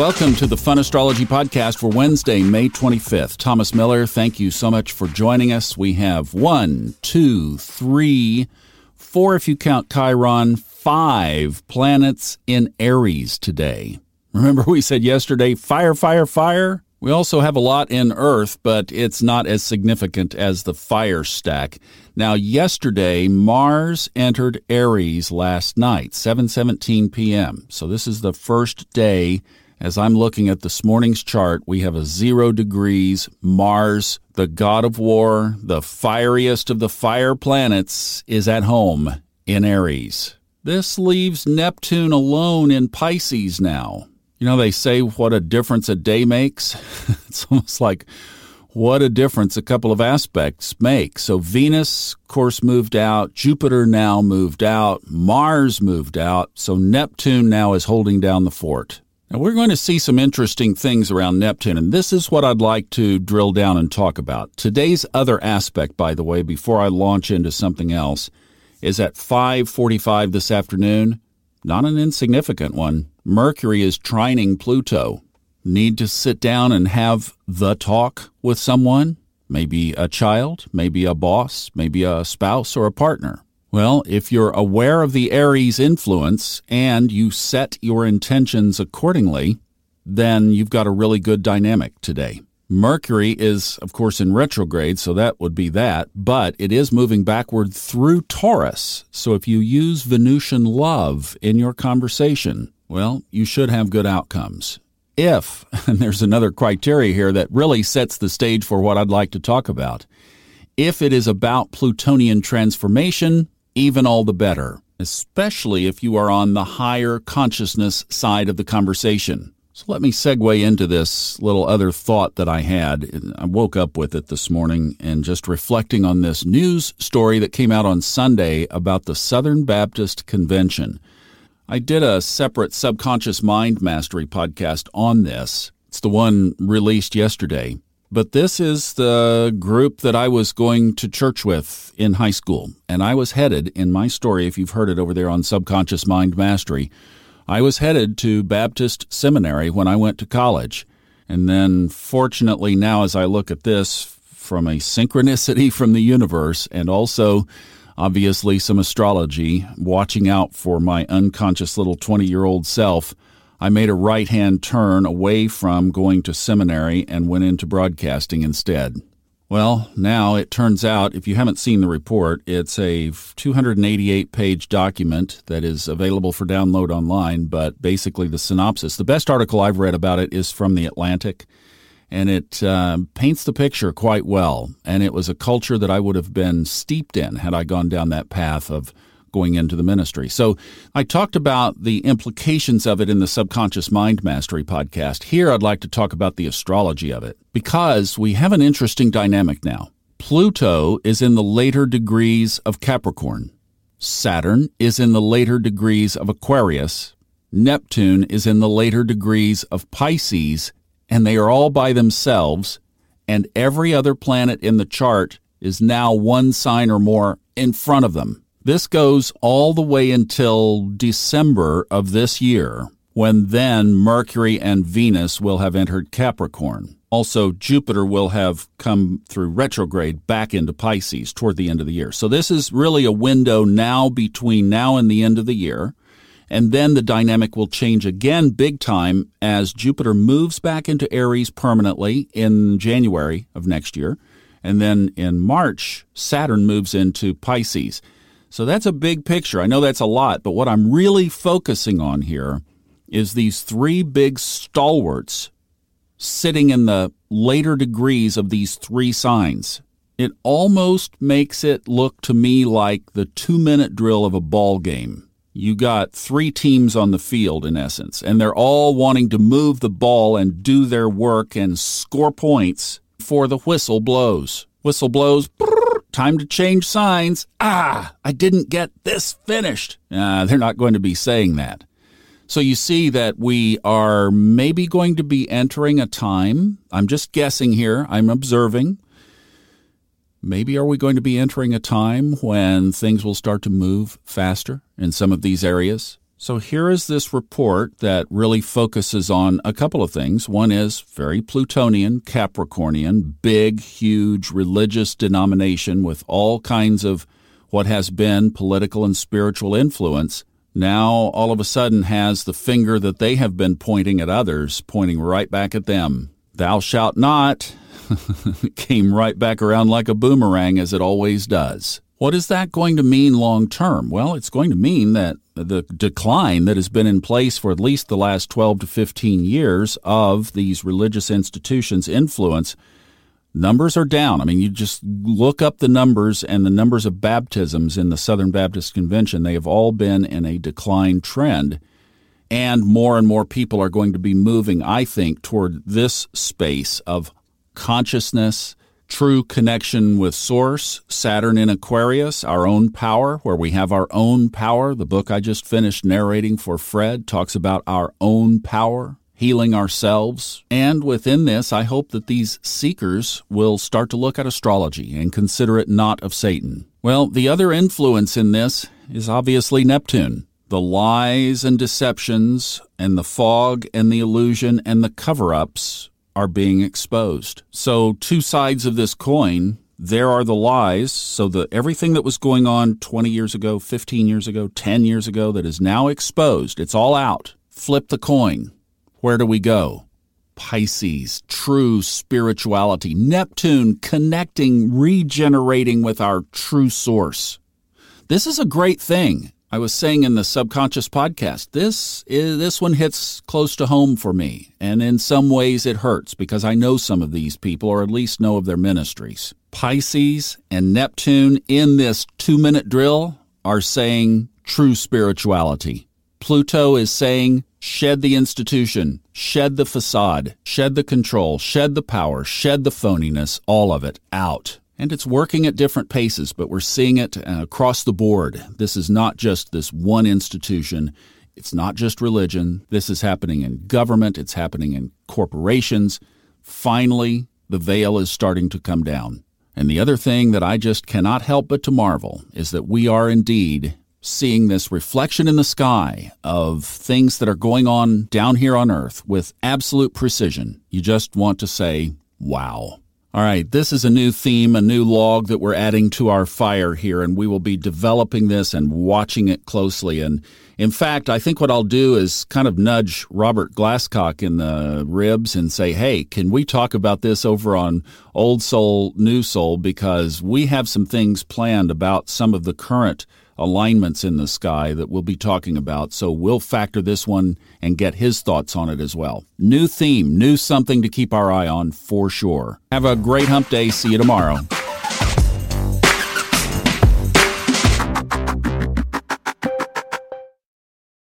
Welcome to the Fun Astrology Podcast for Wednesday, May 25th. Thomas Miller, thank you so much for joining us. We have one, two, three, four, if you count Chiron, five planets in Aries today. Remember, we said yesterday fire, fire, fire? We also have a lot in Earth, but it's not as significant as the fire stack. Now, yesterday, Mars entered Aries last night, 7:17 p.m. So this is the first day as I'm looking at this morning's chart, we have a 0 degrees Mars, the god of war, the fieriest of the fire planets is at home in Aries. This leaves Neptune alone in Pisces now. You know, they say what a difference a day makes. it's almost like what a difference a couple of aspects make. So Venus, of course, moved out. Jupiter now moved out. Mars moved out. So Neptune now is holding down the fort. Now we're going to see some interesting things around Neptune, and this is what I'd like to drill down and talk about. Today's other aspect, by the way, before I launch into something else, is at 5:45 this afternoon. Not an insignificant one. Mercury is trining Pluto. Need to sit down and have the talk with someone? Maybe a child, maybe a boss, maybe a spouse or a partner. Well, if you're aware of the Aries influence and you set your intentions accordingly, then you've got a really good dynamic today. Mercury is, of course, in retrograde, so that would be that, but it is moving backward through Taurus. So if you use Venusian love in your conversation, well, you should have good outcomes. If, and there's another criteria here that really sets the stage for what I'd like to talk about, if it is about Plutonian transformation, even all the better, especially if you are on the higher consciousness side of the conversation. So let me segue into this little other thought that I had. I woke up with it this morning and just reflecting on this news story that came out on Sunday about the Southern Baptist Convention. I did a separate subconscious mind mastery podcast on this. It's the one released yesterday. But this is the group that I was going to church with in high school. And I was headed in my story, if you've heard it over there on Subconscious Mind Mastery, I was headed to Baptist Seminary when I went to college. And then, fortunately, now as I look at this from a synchronicity from the universe and also obviously some astrology, watching out for my unconscious little 20 year old self, I made a right hand turn away from going to seminary and went into broadcasting instead. Well, now it turns out, if you haven't seen the report, it's a 288 page document that is available for download online, but basically the synopsis. The best article I've read about it is from The Atlantic, and it uh, paints the picture quite well. And it was a culture that I would have been steeped in had I gone down that path of going into the ministry. So I talked about the implications of it in the Subconscious Mind Mastery podcast. Here I'd like to talk about the astrology of it because we have an interesting dynamic now. Pluto is in the later degrees of Capricorn. Saturn is in the later degrees of Aquarius. Neptune is in the later degrees of Pisces, and they are all by themselves, and every other planet in the chart is now one sign or more in front of them. This goes all the way until December of this year, when then Mercury and Venus will have entered Capricorn. Also, Jupiter will have come through retrograde back into Pisces toward the end of the year. So, this is really a window now between now and the end of the year. And then the dynamic will change again big time as Jupiter moves back into Aries permanently in January of next year. And then in March, Saturn moves into Pisces. So that's a big picture. I know that's a lot, but what I'm really focusing on here is these three big stalwarts sitting in the later degrees of these three signs. It almost makes it look to me like the two minute drill of a ball game. You got three teams on the field, in essence, and they're all wanting to move the ball and do their work and score points before the whistle blows. Whistle blows. Brrr, time to change signs. Ah, I didn't get this finished. Uh, they're not going to be saying that. So you see that we are maybe going to be entering a time. I'm just guessing here. I'm observing. Maybe are we going to be entering a time when things will start to move faster in some of these areas? So here is this report that really focuses on a couple of things. One is very Plutonian, Capricornian, big, huge religious denomination with all kinds of what has been political and spiritual influence. Now, all of a sudden, has the finger that they have been pointing at others, pointing right back at them. Thou shalt not came right back around like a boomerang, as it always does. What is that going to mean long term? Well, it's going to mean that the decline that has been in place for at least the last 12 to 15 years of these religious institutions' influence, numbers are down. I mean, you just look up the numbers and the numbers of baptisms in the Southern Baptist Convention, they have all been in a decline trend. And more and more people are going to be moving, I think, toward this space of consciousness true connection with Source, Saturn in Aquarius, our own power, where we have our own power. The book I just finished narrating for Fred talks about our own power, healing ourselves. And within this, I hope that these seekers will start to look at astrology and consider it not of Satan. Well, the other influence in this is obviously Neptune. The lies and deceptions and the fog and the illusion and the cover ups are being exposed. So, two sides of this coin. There are the lies. So, the everything that was going on 20 years ago, 15 years ago, 10 years ago that is now exposed, it's all out. Flip the coin. Where do we go? Pisces, true spirituality. Neptune connecting, regenerating with our true source. This is a great thing. I was saying in the subconscious podcast, this is this one hits close to home for me, and in some ways it hurts because I know some of these people or at least know of their ministries. Pisces and Neptune in this 2-minute drill are saying true spirituality. Pluto is saying shed the institution, shed the facade, shed the control, shed the power, shed the phoniness, all of it out. And it's working at different paces, but we're seeing it uh, across the board. This is not just this one institution. It's not just religion. This is happening in government. It's happening in corporations. Finally, the veil is starting to come down. And the other thing that I just cannot help but to marvel is that we are indeed seeing this reflection in the sky of things that are going on down here on earth with absolute precision. You just want to say, wow. All right, this is a new theme, a new log that we're adding to our fire here, and we will be developing this and watching it closely. And in fact, I think what I'll do is kind of nudge Robert Glasscock in the ribs and say, hey, can we talk about this over on Old Soul, New Soul? Because we have some things planned about some of the current alignments in the sky that we'll be talking about. So we'll factor this one and get his thoughts on it as well. New theme, new something to keep our eye on for sure. Have a great hump day. See you tomorrow.